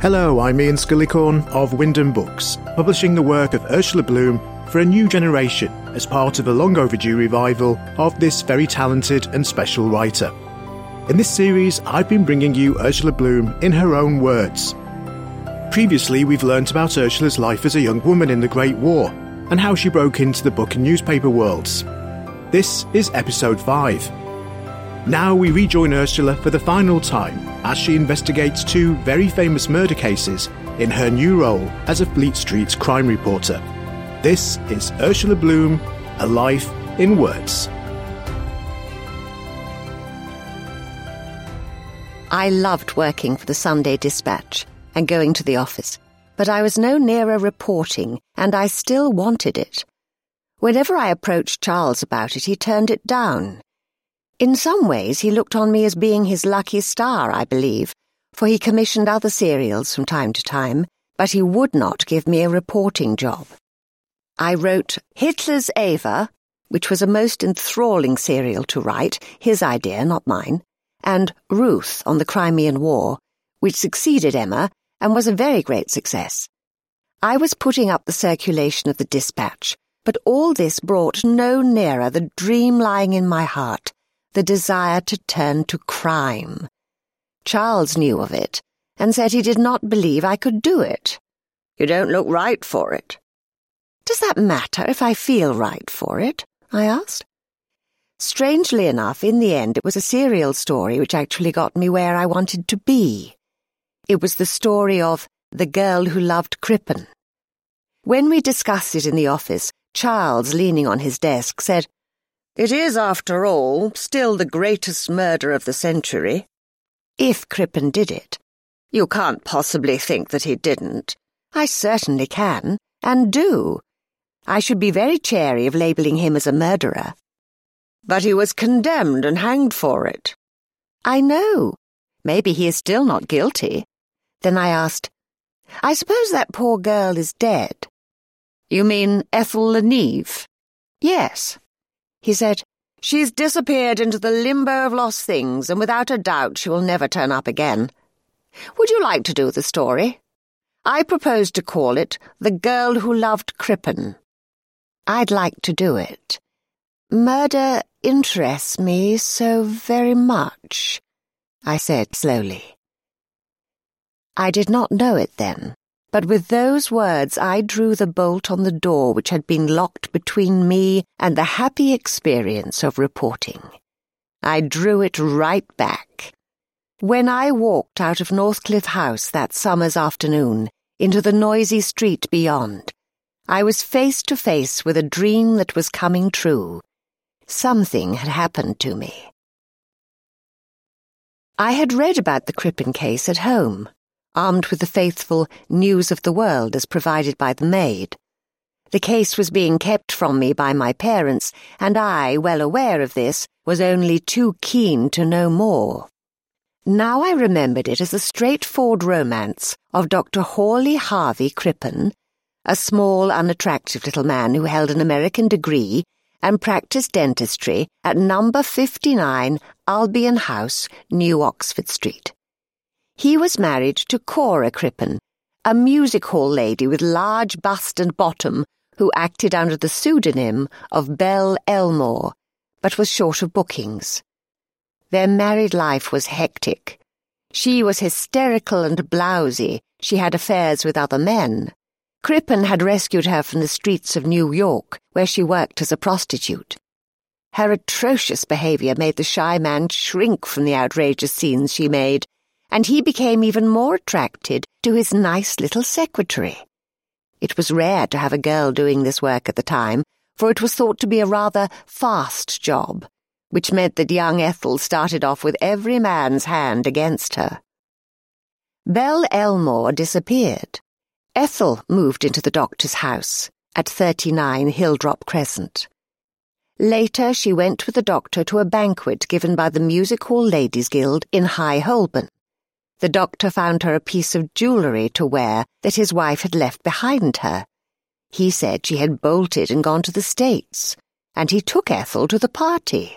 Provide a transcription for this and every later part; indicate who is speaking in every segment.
Speaker 1: Hello, I'm Ian Skillicorn of Wyndham Books, publishing the work of Ursula Bloom for a new generation as part of a long overdue revival of this very talented and special writer. In this series, I've been bringing you Ursula Bloom in her own words. Previously, we've learnt about Ursula's life as a young woman in the Great War and how she broke into the book and newspaper worlds. This is episode 5. Now we rejoin Ursula for the final time as she investigates two very famous murder cases in her new role as a Fleet Street crime reporter. This is Ursula Bloom, A Life in Words.
Speaker 2: I loved working for the Sunday Dispatch and going to the office, but I was no nearer reporting, and I still wanted it. Whenever I approached Charles about it, he turned it down. In some ways, he looked on me as being his lucky star, I believe, for he commissioned other serials from time to time, but he would not give me a reporting job. I wrote Hitler's Ava, which was a most enthralling serial to write, his idea, not mine, and Ruth on the Crimean War, which succeeded Emma and was a very great success. I was putting up the circulation of the dispatch, but all this brought no nearer the dream lying in my heart the desire to turn to crime. Charles knew of it, and said he did not believe I could do it. You don't look right for it. Does that matter if I feel right for it? I asked. Strangely enough, in the end, it was a serial story which actually got me where I wanted to be. It was the story of The Girl Who Loved Crippen. When we discussed it in the office, Charles, leaning on his desk, said, it is, after all, still the greatest murder of the century. If Crippen did it. You can't possibly think that he didn't. I certainly can, and do. I should be very chary of labelling him as a murderer. But he was condemned and hanged for it. I know. Maybe he is still not guilty. Then I asked, I suppose that poor girl is dead. You mean Ethel Le Neve? Yes. He said, She's disappeared into the limbo of lost things, and without a doubt she will never turn up again. Would you like to do the story? I propose to call it The Girl Who Loved Crippen. I'd like to do it. Murder interests me so very much, I said slowly. I did not know it then, but with those words I drew the bolt on the door which had been locked between me and the happy experience of reporting. I drew it right back. When I walked out of Northcliffe House that summer's afternoon into the noisy street beyond, I was face to face with a dream that was coming true. Something had happened to me. I had read about the Crippen case at home armed with the faithful News of the World as provided by the maid. The case was being kept from me by my parents, and I, well aware of this, was only too keen to know more. Now I remembered it as a straightforward romance of Dr. Hawley Harvey Crippen, a small, unattractive little man who held an American degree and practiced dentistry at number 59 Albion House, New Oxford Street. He was married to Cora Crippen, a music hall lady with large bust and bottom who acted under the pseudonym of Belle Elmore, but was short of bookings. Their married life was hectic. She was hysterical and blousy. She had affairs with other men. Crippen had rescued her from the streets of New York, where she worked as a prostitute. Her atrocious behavior made the shy man shrink from the outrageous scenes she made and he became even more attracted to his nice little secretary. It was rare to have a girl doing this work at the time, for it was thought to be a rather fast job, which meant that young Ethel started off with every man's hand against her. Belle Elmore disappeared. Ethel moved into the doctor's house at 39 Hilldrop Crescent. Later, she went with the doctor to a banquet given by the Music Hall Ladies Guild in High Holborn. The doctor found her a piece of jewellery to wear that his wife had left behind her. He said she had bolted and gone to the States, and he took Ethel to the party.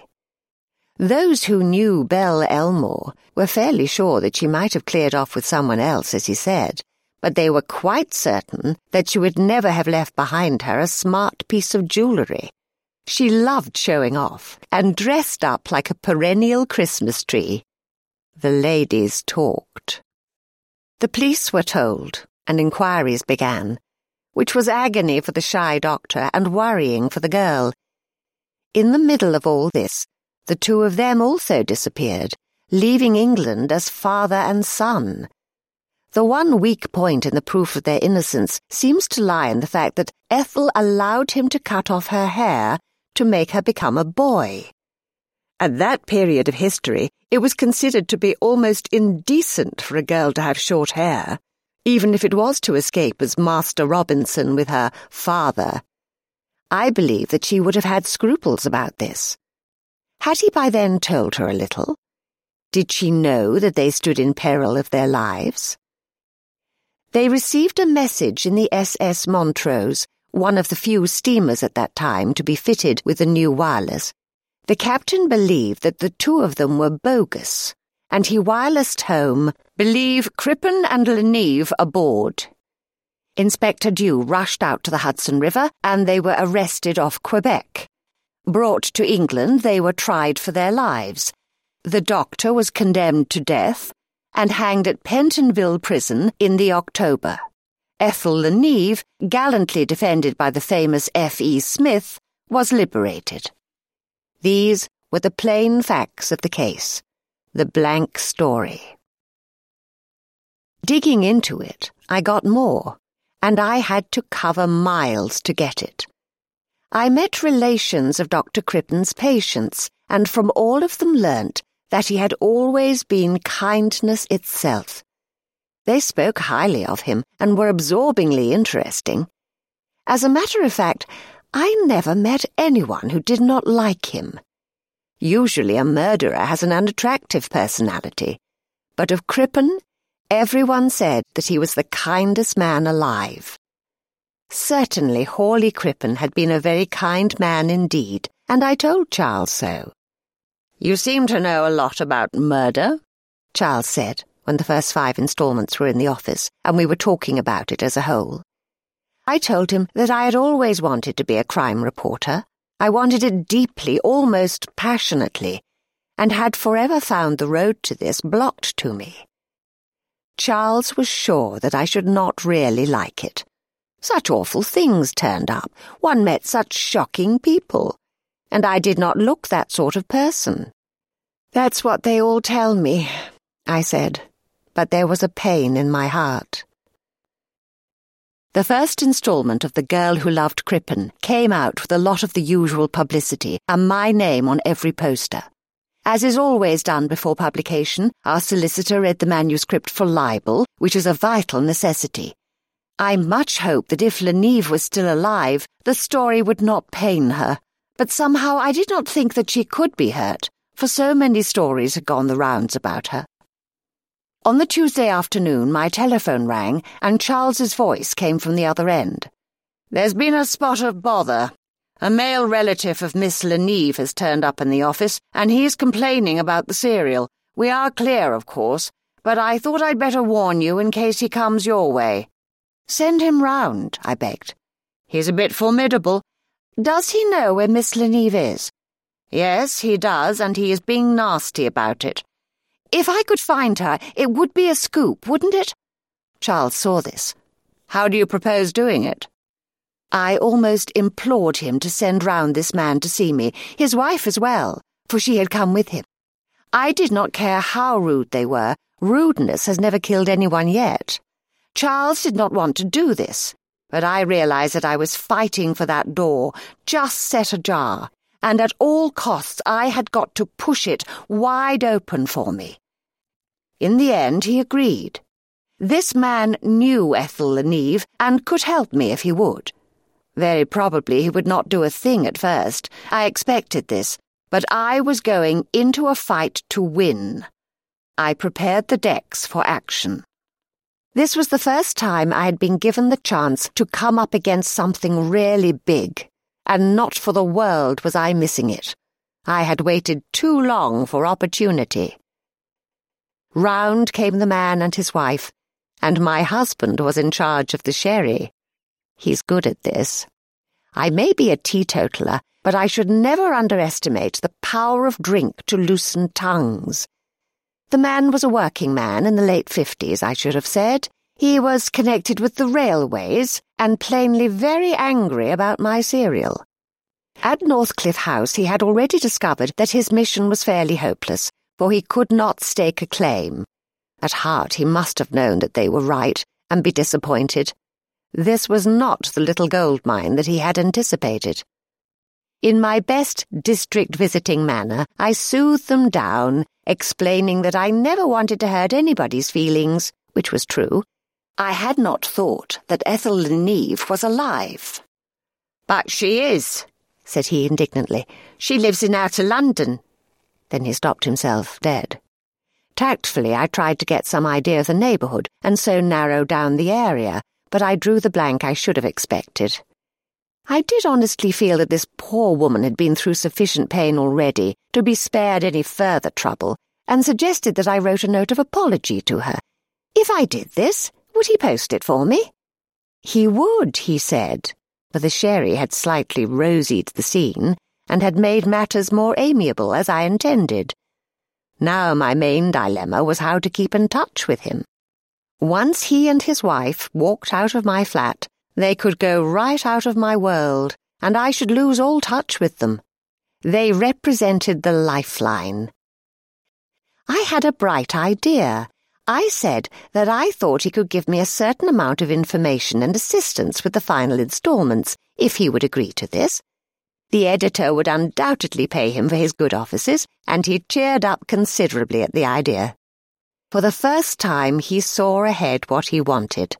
Speaker 2: Those who knew Belle Elmore were fairly sure that she might have cleared off with someone else, as he said, but they were quite certain that she would never have left behind her a smart piece of jewellery. She loved showing off and dressed up like a perennial Christmas tree. The ladies talked. The police were told, and inquiries began, which was agony for the shy doctor and worrying for the girl. In the middle of all this, the two of them also disappeared, leaving England as father and son. The one weak point in the proof of their innocence seems to lie in the fact that Ethel allowed him to cut off her hair to make her become a boy. At that period of history, it was considered to be almost indecent for a girl to have short hair, even if it was to escape as Master Robinson with her father. I believe that she would have had scruples about this. Had he by then told her a little? Did she know that they stood in peril of their lives? They received a message in the SS Montrose, one of the few steamers at that time to be fitted with the new wireless. The captain believed that the two of them were bogus, and he wirelessed home, Believe Crippen and Le Neve aboard. Inspector Dew rushed out to the Hudson River, and they were arrested off Quebec. Brought to England, they were tried for their lives. The doctor was condemned to death, and hanged at Pentonville Prison in the October. Ethel Le Neve, gallantly defended by the famous F.E. Smith, was liberated. These were the plain facts of the case, the blank story. Digging into it, I got more, and I had to cover miles to get it. I met relations of Dr. Crippen's patients, and from all of them learnt that he had always been kindness itself. They spoke highly of him and were absorbingly interesting. As a matter of fact, I never met anyone who did not like him. Usually a murderer has an unattractive personality, but of Crippen, everyone said that he was the kindest man alive. Certainly Hawley Crippen had been a very kind man indeed, and I told Charles so. You seem to know a lot about murder, Charles said when the first five installments were in the office and we were talking about it as a whole. I told him that I had always wanted to be a crime reporter. I wanted it deeply, almost passionately, and had forever found the road to this blocked to me. Charles was sure that I should not really like it. Such awful things turned up. One met such shocking people and I did not look that sort of person. That's what they all tell me, I said, but there was a pain in my heart. The first installment of The Girl Who Loved Crippen came out with a lot of the usual publicity and my name on every poster. As is always done before publication, our solicitor read the manuscript for libel, which is a vital necessity. I much hoped that if Le Neve was still alive, the story would not pain her, but somehow I did not think that she could be hurt, for so many stories had gone the rounds about her. On the Tuesday afternoon, my telephone rang, and Charles's voice came from the other end. There's been a spot of bother. A male relative of Miss Le Neve has turned up in the office, and he's complaining about the serial. We are clear, of course, but I thought I'd better warn you in case he comes your way. Send him round, I begged. He's a bit formidable, does he know where Miss Le Neve is? Yes, he does, and he is being nasty about it. If I could find her, it would be a scoop, wouldn't it? Charles saw this. How do you propose doing it? I almost implored him to send round this man to see me, his wife as well, for she had come with him. I did not care how rude they were. Rudeness has never killed anyone yet. Charles did not want to do this but I realized that I was fighting for that door, just set ajar, and at all costs I had got to push it wide open for me. In the end, he agreed. This man knew Ethel Le Neve and could help me if he would. Very probably he would not do a thing at first. I expected this, but I was going into a fight to win. I prepared the decks for action. This was the first time I had been given the chance to come up against something really big, and not for the world was I missing it. I had waited too long for opportunity. Round came the man and his wife, and my husband was in charge of the sherry. He's good at this. I may be a teetotaler, but I should never underestimate the power of drink to loosen tongues. The man was a working man in the late fifties, I should have said. He was connected with the railways and plainly very angry about my serial. At Northcliffe House he had already discovered that his mission was fairly hopeless, for he could not stake a claim. At heart he must have known that they were right, and be disappointed. This was not the little gold mine that he had anticipated. In my best district visiting manner, I soothed them down, explaining that I never wanted to hurt anybody's feelings, which was true. I had not thought that Ethel Neve was alive. But she is, said he indignantly. She lives in outer London. Then he stopped himself, dead. Tactfully, I tried to get some idea of the neighbourhood, and so narrow down the area, but I drew the blank I should have expected. I did honestly feel that this poor woman had been through sufficient pain already to be spared any further trouble, and suggested that I wrote a note of apology to her. If I did this, would he post it for me? He would, he said, for the sherry had slightly rosied the scene, and had made matters more amiable as I intended. Now my main dilemma was how to keep in touch with him. Once he and his wife walked out of my flat, they could go right out of my world, and I should lose all touch with them. They represented the lifeline. I had a bright idea. I said that I thought he could give me a certain amount of information and assistance with the final instalments, if he would agree to this. The editor would undoubtedly pay him for his good offices, and he cheered up considerably at the idea. For the first time he saw ahead what he wanted.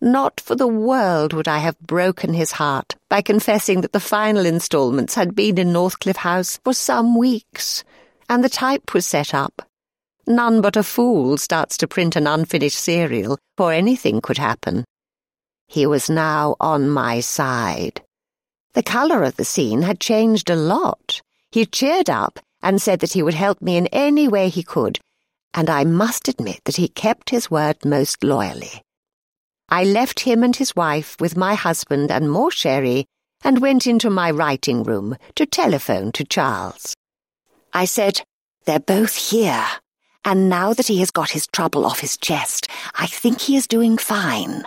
Speaker 2: Not for the world would I have broken his heart by confessing that the final instalments had been in Northcliffe House for some weeks, and the type was set up. None but a fool starts to print an unfinished serial, for anything could happen. He was now on my side. The colour of the scene had changed a lot. He cheered up and said that he would help me in any way he could, and I must admit that he kept his word most loyally. I left him and his wife with my husband and more sherry and went into my writing room to telephone to Charles. I said, They're both here, and now that he has got his trouble off his chest, I think he is doing fine.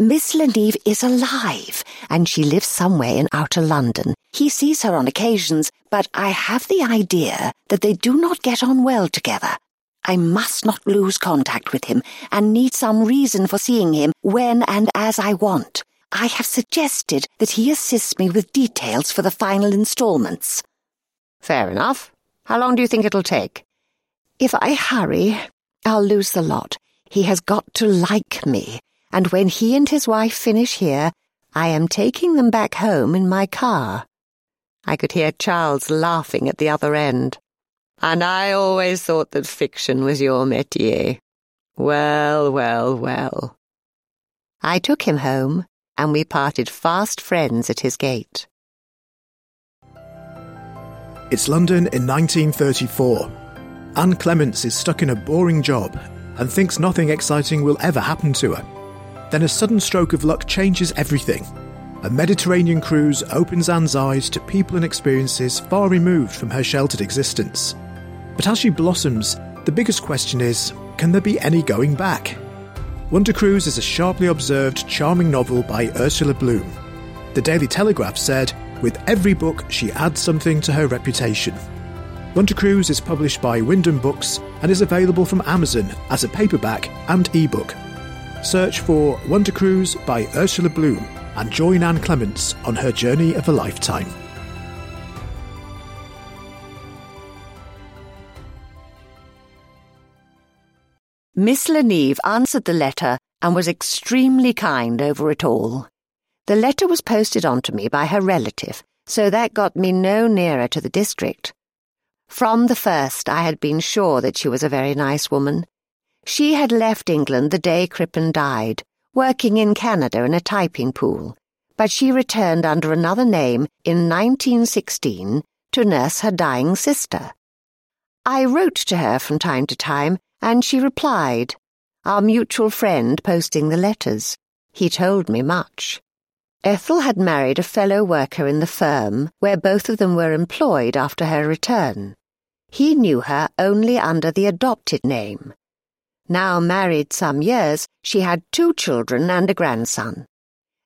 Speaker 2: Miss Le Neve is alive, and she lives somewhere in outer London. He sees her on occasions, but I have the idea that they do not get on well together. I must not lose contact with him and need some reason for seeing him when and as I want. I have suggested that he assist me with details for the final installments. Fair enough. How long do you think it'll take? If I hurry, I'll lose the lot. He has got to like me, and when he and his wife finish here, I am taking them back home in my car. I could hear Charles laughing at the other end. And I always thought that fiction was your métier. Well, well, well. I took him home, and we parted fast friends at his gate.
Speaker 1: It's London in 1934. Anne Clements is stuck in a boring job and thinks nothing exciting will ever happen to her. Then a sudden stroke of luck changes everything. A Mediterranean cruise opens Anne's eyes to people and experiences far removed from her sheltered existence. But as she blossoms, the biggest question is can there be any going back? Wonder Cruise is a sharply observed, charming novel by Ursula Bloom. The Daily Telegraph said, with every book, she adds something to her reputation. Wonder Cruise is published by Wyndham Books and is available from Amazon as a paperback and ebook. Search for Wonder Cruise by Ursula Bloom and join Anne Clements on her journey of a lifetime.
Speaker 2: Miss Le Neve answered the letter and was extremely kind over it all. The letter was posted on to me by her relative, so that got me no nearer to the district. From the first, I had been sure that she was a very nice woman. She had left England the day Crippen died, working in Canada in a typing pool, but she returned under another name in 1916 to nurse her dying sister. I wrote to her from time to time, and she replied, our mutual friend posting the letters. He told me much. Ethel had married a fellow worker in the firm where both of them were employed after her return. He knew her only under the adopted name. Now married some years, she had two children and a grandson.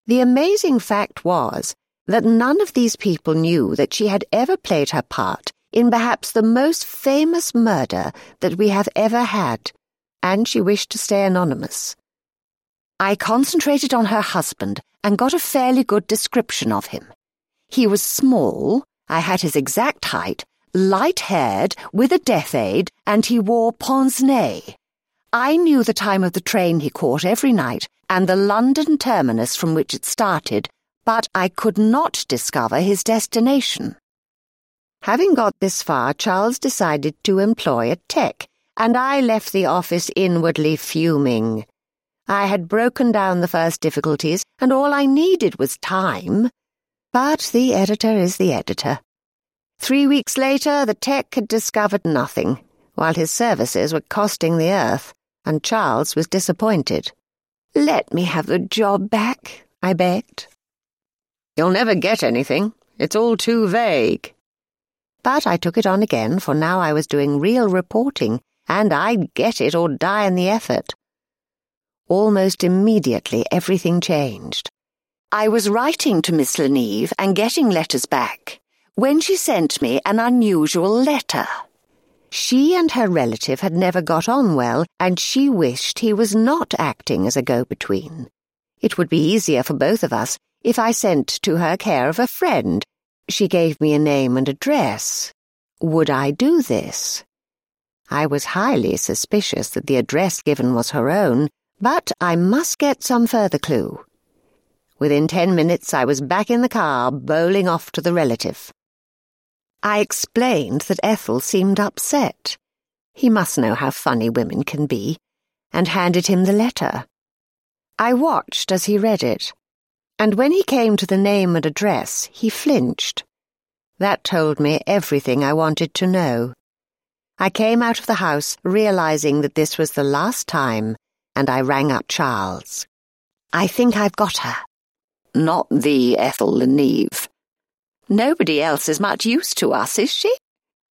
Speaker 2: The amazing fact was that none of these people knew that she had ever played her part in perhaps the most famous murder that we have ever had, and she wished to stay anonymous. I concentrated on her husband and got a fairly good description of him. He was small, I had his exact height, light haired, with a death aid, and he wore pince nez. I knew the time of the train he caught every night and the London terminus from which it started, but I could not discover his destination. Having got this far, Charles decided to employ a tech, and I left the office inwardly fuming. I had broken down the first difficulties, and all I needed was time. But the editor is the editor. Three weeks later, the tech had discovered nothing, while his services were costing the earth, and Charles was disappointed. Let me have the job back, I begged. You'll never get anything. It's all too vague. But I took it on again, for now I was doing real reporting, and I'd get it or die in the effort. Almost immediately, everything changed. I was writing to Miss Le Neve and getting letters back when she sent me an unusual letter. She and her relative had never got on well, and she wished he was not acting as a go-between. It would be easier for both of us if I sent to her care of a friend. She gave me a name and address. Would I do this? I was highly suspicious that the address given was her own, but I must get some further clue. Within ten minutes, I was back in the car, bowling off to the relative. I explained that Ethel seemed upset. He must know how funny women can be, and handed him the letter. I watched as he read it, and when he came to the name and address, he flinched. That told me everything I wanted to know. I came out of the house realizing that this was the last time and I rang up Charles. I think I've got her. Not the Ethel Le Neve. Nobody else is much use to us, is she?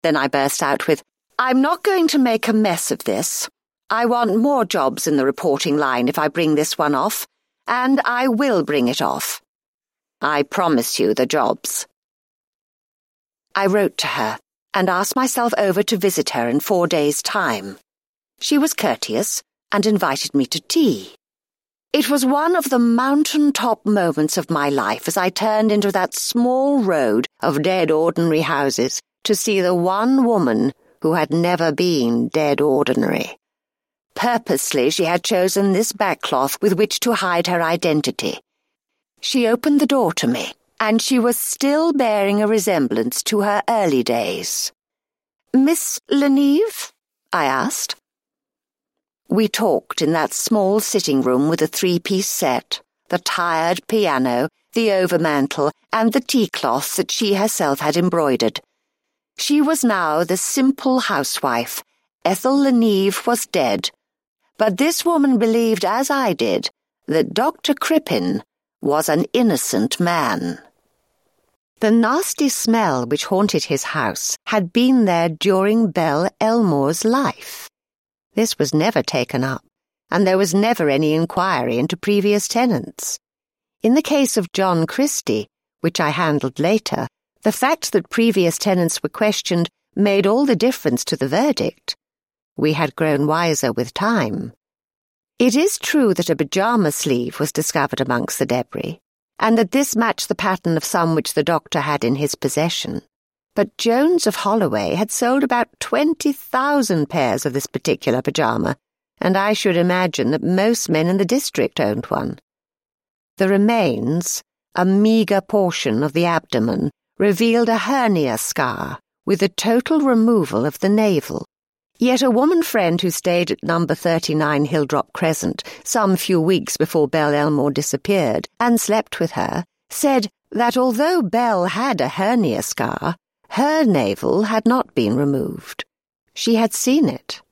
Speaker 2: Then I burst out with, I'm not going to make a mess of this. I want more jobs in the reporting line if I bring this one off, and I will bring it off. I promise you the jobs. I wrote to her and asked myself over to visit her in four days' time. She was courteous and invited me to tea. It was one of the mountain-top moments of my life as I turned into that small road of dead ordinary houses to see the one woman who had never been dead ordinary. Purposely, she had chosen this backcloth with which to hide her identity. She opened the door to me, and she was still bearing a resemblance to her early days. Miss Le Neve? I asked. We talked in that small sitting room with the three-piece set, the tired piano, the overmantel, and the tea-cloth that she herself had embroidered. She was now the simple housewife. Ethel Le Neve was dead. But this woman believed, as I did, that Dr. Crippen was an innocent man. The nasty smell which haunted his house had been there during Belle Elmore's life. This was never taken up, and there was never any inquiry into previous tenants. In the case of John Christie, which I handled later, the fact that previous tenants were questioned made all the difference to the verdict. We had grown wiser with time. It is true that a pyjama sleeve was discovered amongst the debris, and that this matched the pattern of some which the doctor had in his possession. But Jones of Holloway had sold about 20,000 pairs of this particular pyjama, and I should imagine that most men in the district owned one. The remains, a meagre portion of the abdomen, revealed a hernia scar with a total removal of the navel. Yet a woman friend who stayed at number 39 Hilldrop Crescent some few weeks before Belle Elmore disappeared and slept with her said that although Belle had a hernia scar, Her navel had not been removed. She had seen it.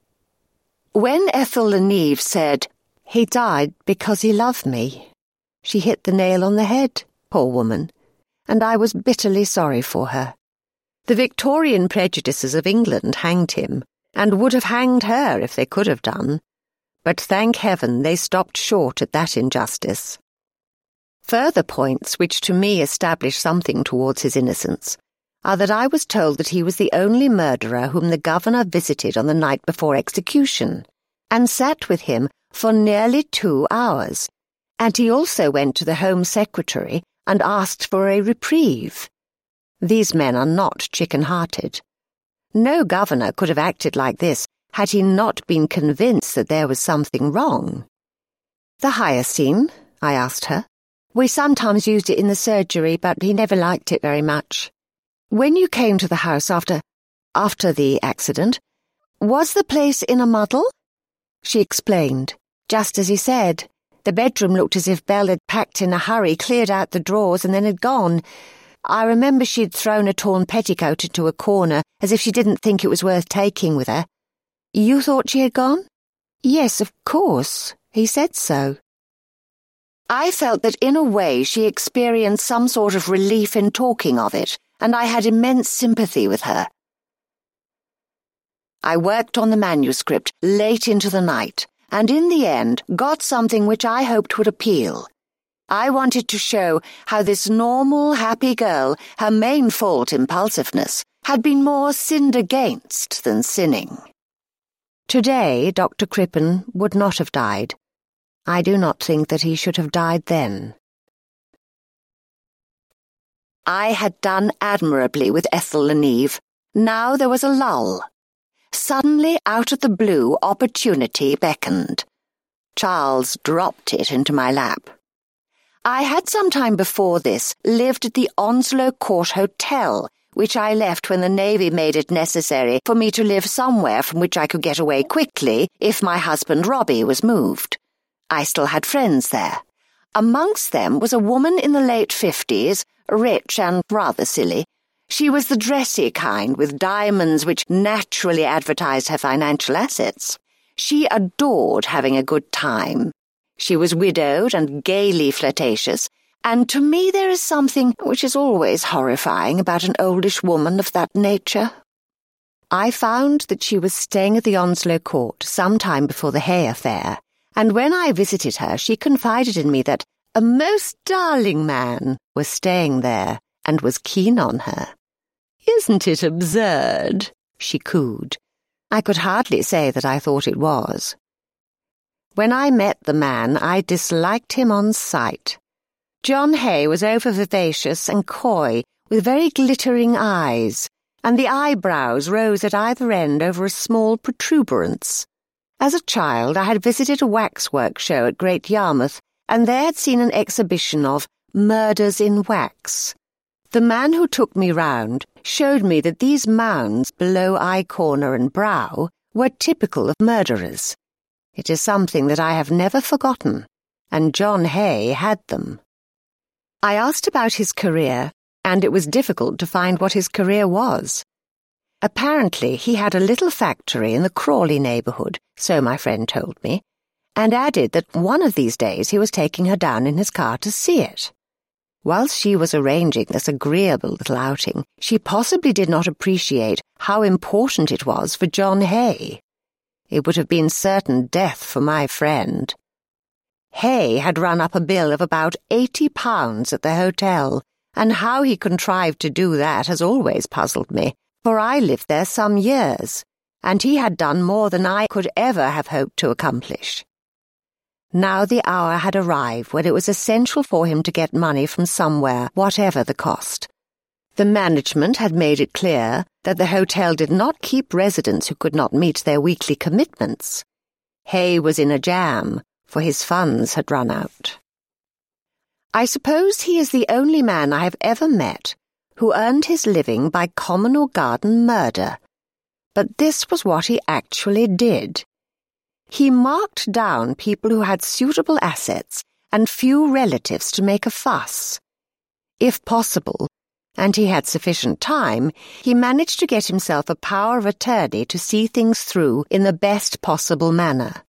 Speaker 2: When Ethel Le Neve said, He died because he loved me, she hit the nail on the head, poor woman, and I was bitterly sorry for her. The Victorian prejudices of England hanged him, and would have hanged her if they could have done. But thank heaven they stopped short at that injustice. Further points which to me establish something towards his innocence are that I was told that he was the only murderer whom the governor visited on the night before execution, and sat with him for nearly two hours, and he also went to the Home Secretary and asked for a reprieve. These men are not chicken-hearted. No governor could have acted like this had he not been convinced that there was something wrong. The hyoscine, I asked her. We sometimes used it in the surgery, but he never liked it very much. When you came to the house after after the accident, was the place in a muddle? She explained, just as he said. The bedroom looked as if Belle had packed in a hurry, cleared out the drawers, and then had gone. I remember she'd thrown a torn petticoat into a corner, as if she didn't think it was worth taking with her. You thought she had gone? Yes, of course. He said so. I felt that in a way she experienced some sort of relief in talking of it and I had immense sympathy with her. I worked on the manuscript late into the night, and in the end got something which I hoped would appeal. I wanted to show how this normal, happy girl, her main fault, impulsiveness, had been more sinned against than sinning. Today, Dr. Crippen would not have died. I do not think that he should have died then. I had done admirably with Ethel Le Neve. Now there was a lull. Suddenly, out of the blue, opportunity beckoned. Charles dropped it into my lap. I had some time before this lived at the Onslow Court Hotel, which I left when the Navy made it necessary for me to live somewhere from which I could get away quickly if my husband Robbie was moved. I still had friends there. Amongst them was a woman in the late fifties, rich and rather silly. She was the dressy kind, with diamonds which naturally advertised her financial assets. She adored having a good time. She was widowed and gaily flirtatious, and to me there is something which is always horrifying about an oldish woman of that nature. I found that she was staying at the Onslow Court some time before the Hay affair, and when I visited her, she confided in me that a most darling man was staying there and was keen on her. Isn't it absurd? she cooed. I could hardly say that I thought it was. When I met the man, I disliked him on sight. John Hay was over vivacious and coy, with very glittering eyes, and the eyebrows rose at either end over a small protuberance. As a child, I had visited a waxwork show at Great Yarmouth, and there had seen an exhibition of murders in wax. The man who took me round showed me that these mounds below eye corner and brow were typical of murderers. It is something that I have never forgotten, and John Hay had them. I asked about his career, and it was difficult to find what his career was. Apparently, he had a little factory in the Crawley neighbourhood, so my friend told me, and added that one of these days he was taking her down in his car to see it. Whilst she was arranging this agreeable little outing, she possibly did not appreciate how important it was for John Hay. It would have been certain death for my friend. Hay had run up a bill of about eighty pounds at the hotel, and how he contrived to do that has always puzzled me for I lived there some years, and he had done more than I could ever have hoped to accomplish. Now the hour had arrived when it was essential for him to get money from somewhere, whatever the cost. The management had made it clear that the hotel did not keep residents who could not meet their weekly commitments. Hay was in a jam, for his funds had run out. I suppose he is the only man I have ever met who earned his living by common or garden murder. But this was what he actually did. He marked down people who had suitable assets and few relatives to make a fuss. If possible, and he had sufficient time, he managed to get himself a power of attorney to see things through in the best possible manner.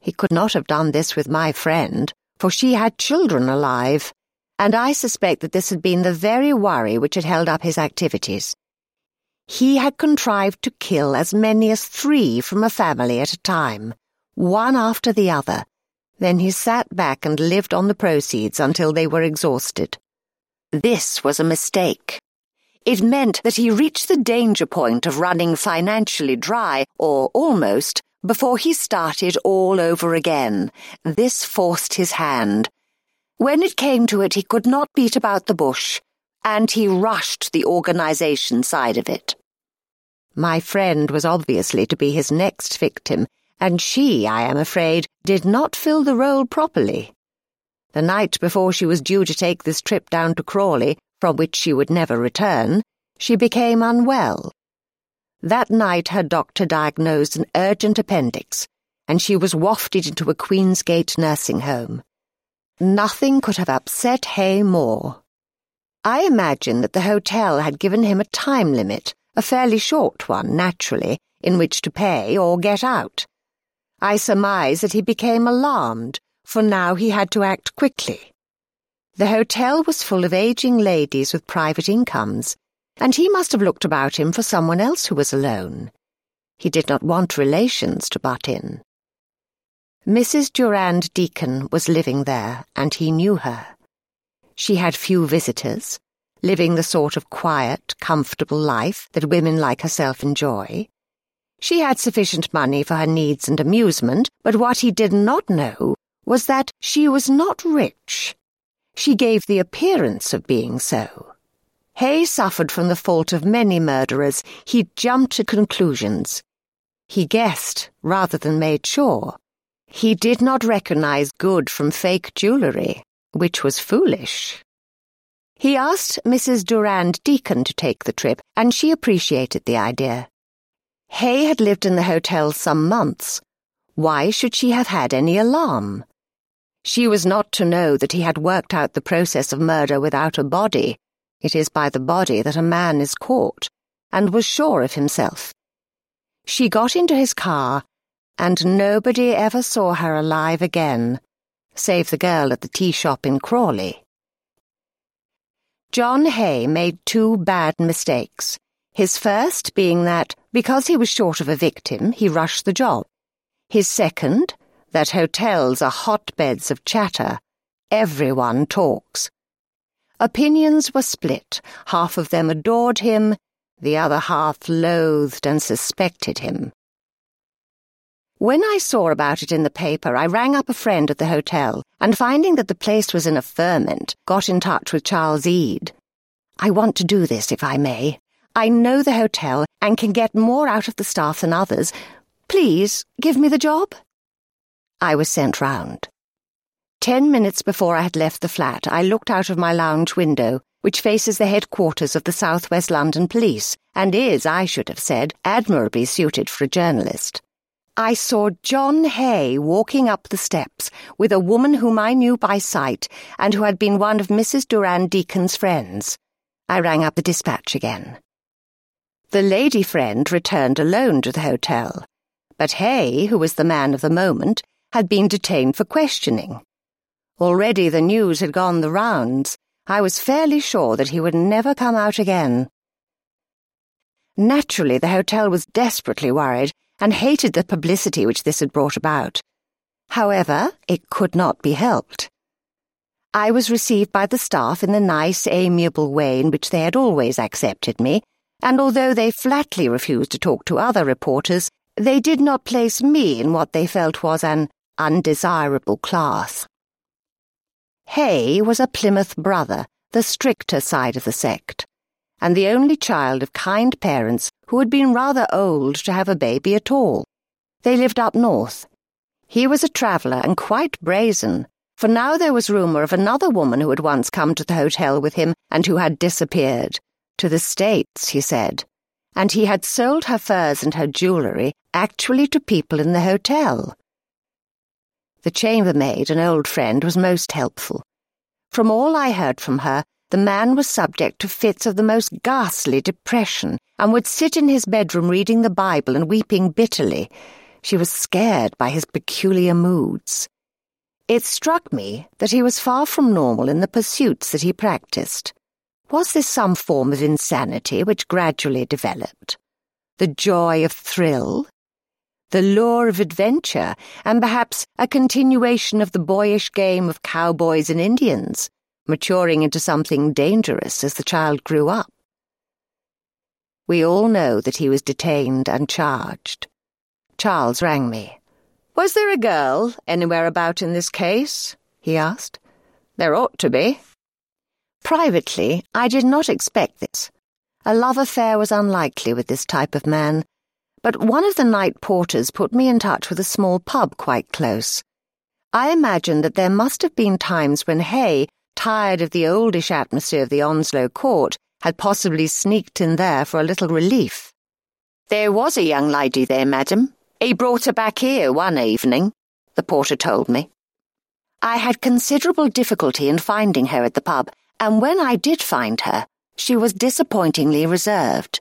Speaker 2: He could not have done this with my friend, for she had children alive, and I suspect that this had been the very worry which had held up his activities. He had contrived to kill as many as three from a family at a time, one after the other. Then he sat back and lived on the proceeds until they were exhausted. This was a mistake. It meant that he reached the danger point of running financially dry, or almost, before he started all over again. This forced his hand. When it came to it, he could not beat about the bush, and he rushed the organization side of it. My friend was obviously to be his next victim, and she, I am afraid, did not fill the role properly. The night before she was due to take this trip down to Crawley, from which she would never return, she became unwell. That night her doctor diagnosed an urgent appendix, and she was wafted into a Queensgate nursing home. Nothing could have upset Hay more. I imagine that the hotel had given him a time limit, a fairly short one, naturally, in which to pay or get out. I surmise that he became alarmed, for now he had to act quickly. The hotel was full of aging ladies with private incomes, and he must have looked about him for someone else who was alone. He did not want relations to butt in. Mrs. Durand Deacon was living there, and he knew her. She had few visitors, living the sort of quiet, comfortable life that women like herself enjoy. She had sufficient money for her needs and amusement, but what he did not know was that she was not rich. She gave the appearance of being so. Hay suffered from the fault of many murderers. He jumped to conclusions. He guessed rather than made sure. He did not recognize good from fake jewellery, which was foolish. He asked Mrs. Durand Deacon to take the trip, and she appreciated the idea. Hay had lived in the hotel some months. Why should she have had any alarm? She was not to know that he had worked out the process of murder without a body it is by the body that a man is caught, and was sure of himself. She got into his car, and nobody ever saw her alive again, save the girl at the tea shop in Crawley. John Hay made two bad mistakes. His first being that, because he was short of a victim, he rushed the job. His second, that hotels are hotbeds of chatter. Everyone talks. Opinions were split. Half of them adored him, the other half loathed and suspected him. When I saw about it in the paper, I rang up a friend at the hotel, and finding that the place was in a ferment, got in touch with Charles Eade. I want to do this, if I may. I know the hotel and can get more out of the staff than others. Please, give me the job. I was sent round. Ten minutes before I had left the flat, I looked out of my lounge window, which faces the headquarters of the South West London Police, and is, I should have said, admirably suited for a journalist. I saw John Hay walking up the steps with a woman whom I knew by sight and who had been one of Mrs. Durand Deacon's friends. I rang up the dispatch again. The lady friend returned alone to the hotel, but Hay, who was the man of the moment, had been detained for questioning. Already the news had gone the rounds. I was fairly sure that he would never come out again. Naturally, the hotel was desperately worried and hated the publicity which this had brought about. However, it could not be helped. I was received by the staff in the nice, amiable way in which they had always accepted me, and although they flatly refused to talk to other reporters, they did not place me in what they felt was an undesirable class. Hay was a Plymouth brother, the stricter side of the sect, and the only child of kind parents who had been rather old to have a baby at all. They lived up north. He was a traveller and quite brazen, for now there was rumour of another woman who had once come to the hotel with him and who had disappeared. To the States, he said. And he had sold her furs and her jewellery actually to people in the hotel. The chambermaid, an old friend, was most helpful. From all I heard from her, The man was subject to fits of the most ghastly depression and would sit in his bedroom reading the Bible and weeping bitterly. She was scared by his peculiar moods. It struck me that he was far from normal in the pursuits that he practiced. Was this some form of insanity which gradually developed? The joy of thrill? The lure of adventure, and perhaps a continuation of the boyish game of cowboys and Indians, maturing into something dangerous as the child grew up? We all know that he was detained and charged. Charles rang me. Was there a girl anywhere about in this case? he asked. There ought to be. Privately, I did not expect this. A love affair was unlikely with this type of man, but one of the night porters put me in touch with a small pub quite close. I imagined that there must have been times when Haigh, tired of the oldish atmosphere of the Onslow court, had possibly sneaked in there for a little relief. There was a young lady there, madam. He brought her back here one evening, the porter told me. I had considerable difficulty in finding her at the pub, and when I did find her, she was disappointingly reserved.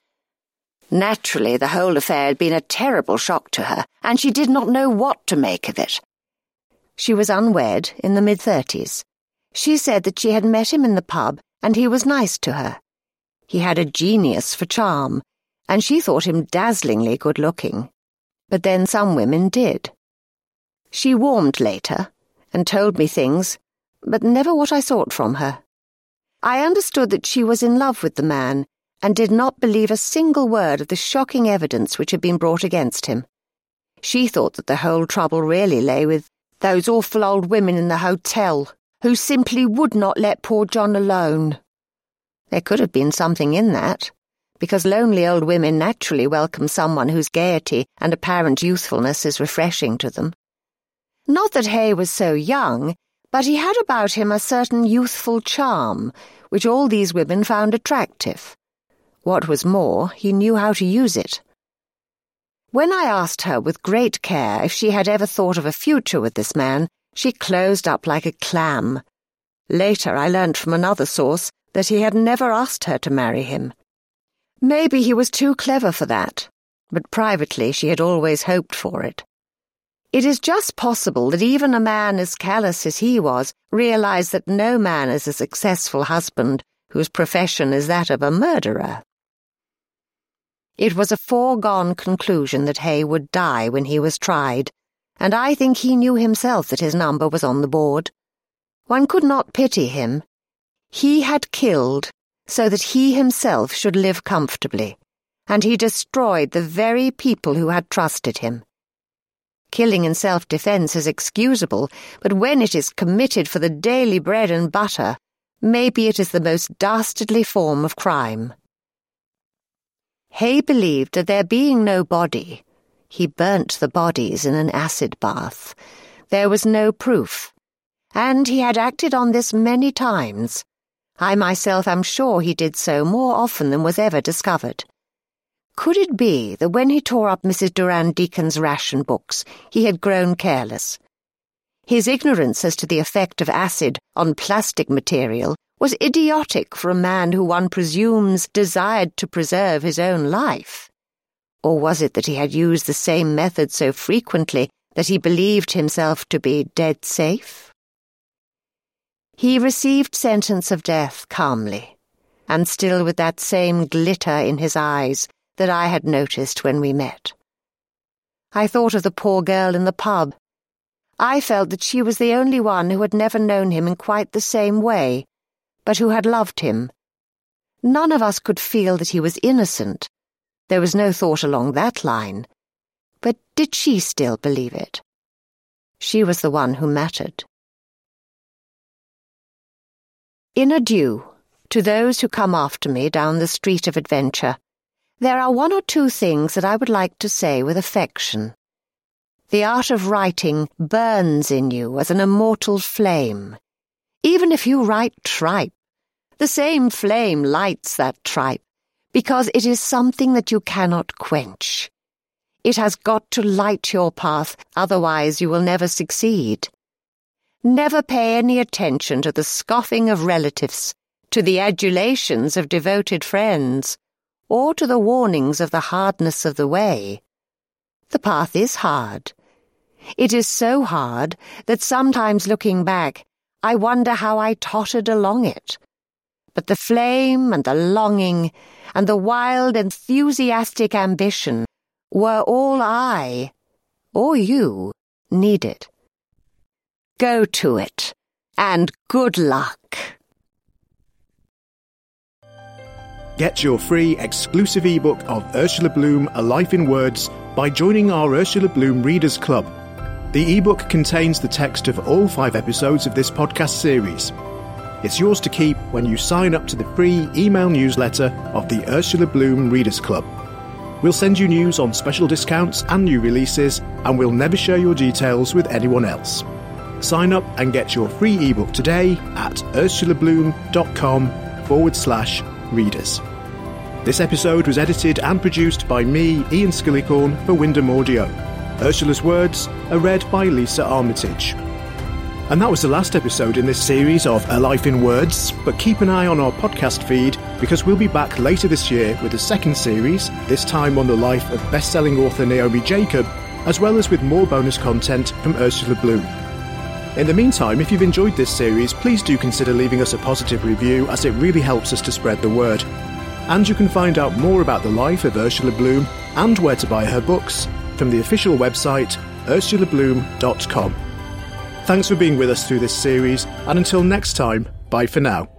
Speaker 2: Naturally, the whole affair had been a terrible shock to her, and she did not know what to make of it. She was unwed, in the mid thirties. She said that she had met him in the pub, and he was nice to her. He had a genius for charm, and she thought him dazzlingly good looking. But then some women did. She warmed later, and told me things, but never what I sought from her. I understood that she was in love with the man, and did not believe a single word of the shocking evidence which had been brought against him. She thought that the whole trouble really lay with those awful old women in the hotel, who simply would not let poor John alone. There could have been something in that, because lonely old women naturally welcome someone whose gaiety and apparent youthfulness is refreshing to them. Not that Haigh was so young, but he had about him a certain youthful charm, which all these women found attractive. What was more, he knew how to use it. When I asked her with great care if she had ever thought of a future with this man, she closed up like a clam. Later I learnt from another source that he had never asked her to marry him. Maybe he was too clever for that, but privately she had always hoped for it. It is just possible that even a man as callous as he was realized that no man is a successful husband whose profession is that of a murderer. It was a foregone conclusion that Haigh would die when he was tried, and I think he knew himself that his number was on the board. One could not pity him, he had killed so that he himself should live comfortably, and he destroyed the very people who had trusted him. Killing in self-defense is excusable, but when it is committed for the daily bread and butter, maybe it is the most dastardly form of crime. Haigh believed that there being no body, he burnt the bodies in an acid bath. There was no proof, and he had acted on this many times I myself am sure he did so more often than was ever discovered. Could it be that when he tore up Mrs. Durand Deacon's ration books, he had grown careless? His ignorance as to the effect of acid on plastic material was idiotic for a man who one presumes desired to preserve his own life. Or was it that he had used the same method so frequently that he believed himself to be dead safe? He received sentence of death calmly, and still with that same glitter in his eyes that I had noticed when we met. I thought of the poor girl in the pub. I felt that she was the only one who had never known him in quite the same way, but who had loved him. None of us could feel that he was innocent. There was no thought along that line. But did she still believe it? She was the one who mattered. In adieu to those who come after me down the street of adventure, there are one or two things that I would like to say with affection. The art of writing burns in you as an immortal flame. Even if you write tripe, the same flame lights that tripe, because it is something that you cannot quench. It has got to light your path, otherwise you will never succeed. Never pay any attention to the scoffing of relatives. to the adulations of devoted friends, or to the warnings of the hardness of the way. The path is hard. It is so hard that sometimes looking back, I wonder how I tottered along it. But the flame and the longing and the wild enthusiastic ambition were all I, or you, needed. Go to it, and good luck.
Speaker 1: Get your free exclusive ebook of Ursula Bloom A Life in Words by joining our Ursula Bloom Readers Club. The ebook contains the text of all five episodes of this podcast series. It's yours to keep when you sign up to the free email newsletter of the Ursula Bloom Readers Club. We'll send you news on special discounts and new releases, and we'll never share your details with anyone else. Sign up and get your free ebook today at ursulabloom.com forward slash readers. This episode was edited and produced by me, Ian Skillicorn, for Wyndham Audio. Ursula's words are read by Lisa Armitage. And that was the last episode in this series of A Life in Words, but keep an eye on our podcast feed because we'll be back later this year with a second series, this time on the life of best-selling author Naomi Jacob, as well as with more bonus content from Ursula Bloom. In the meantime, if you've enjoyed this series, please do consider leaving us a positive review as it really helps us to spread the word. And you can find out more about the life of Ursula Bloom and where to buy her books from the official website ursulabloom.com. Thanks for being with us through this series, and until next time, bye for now.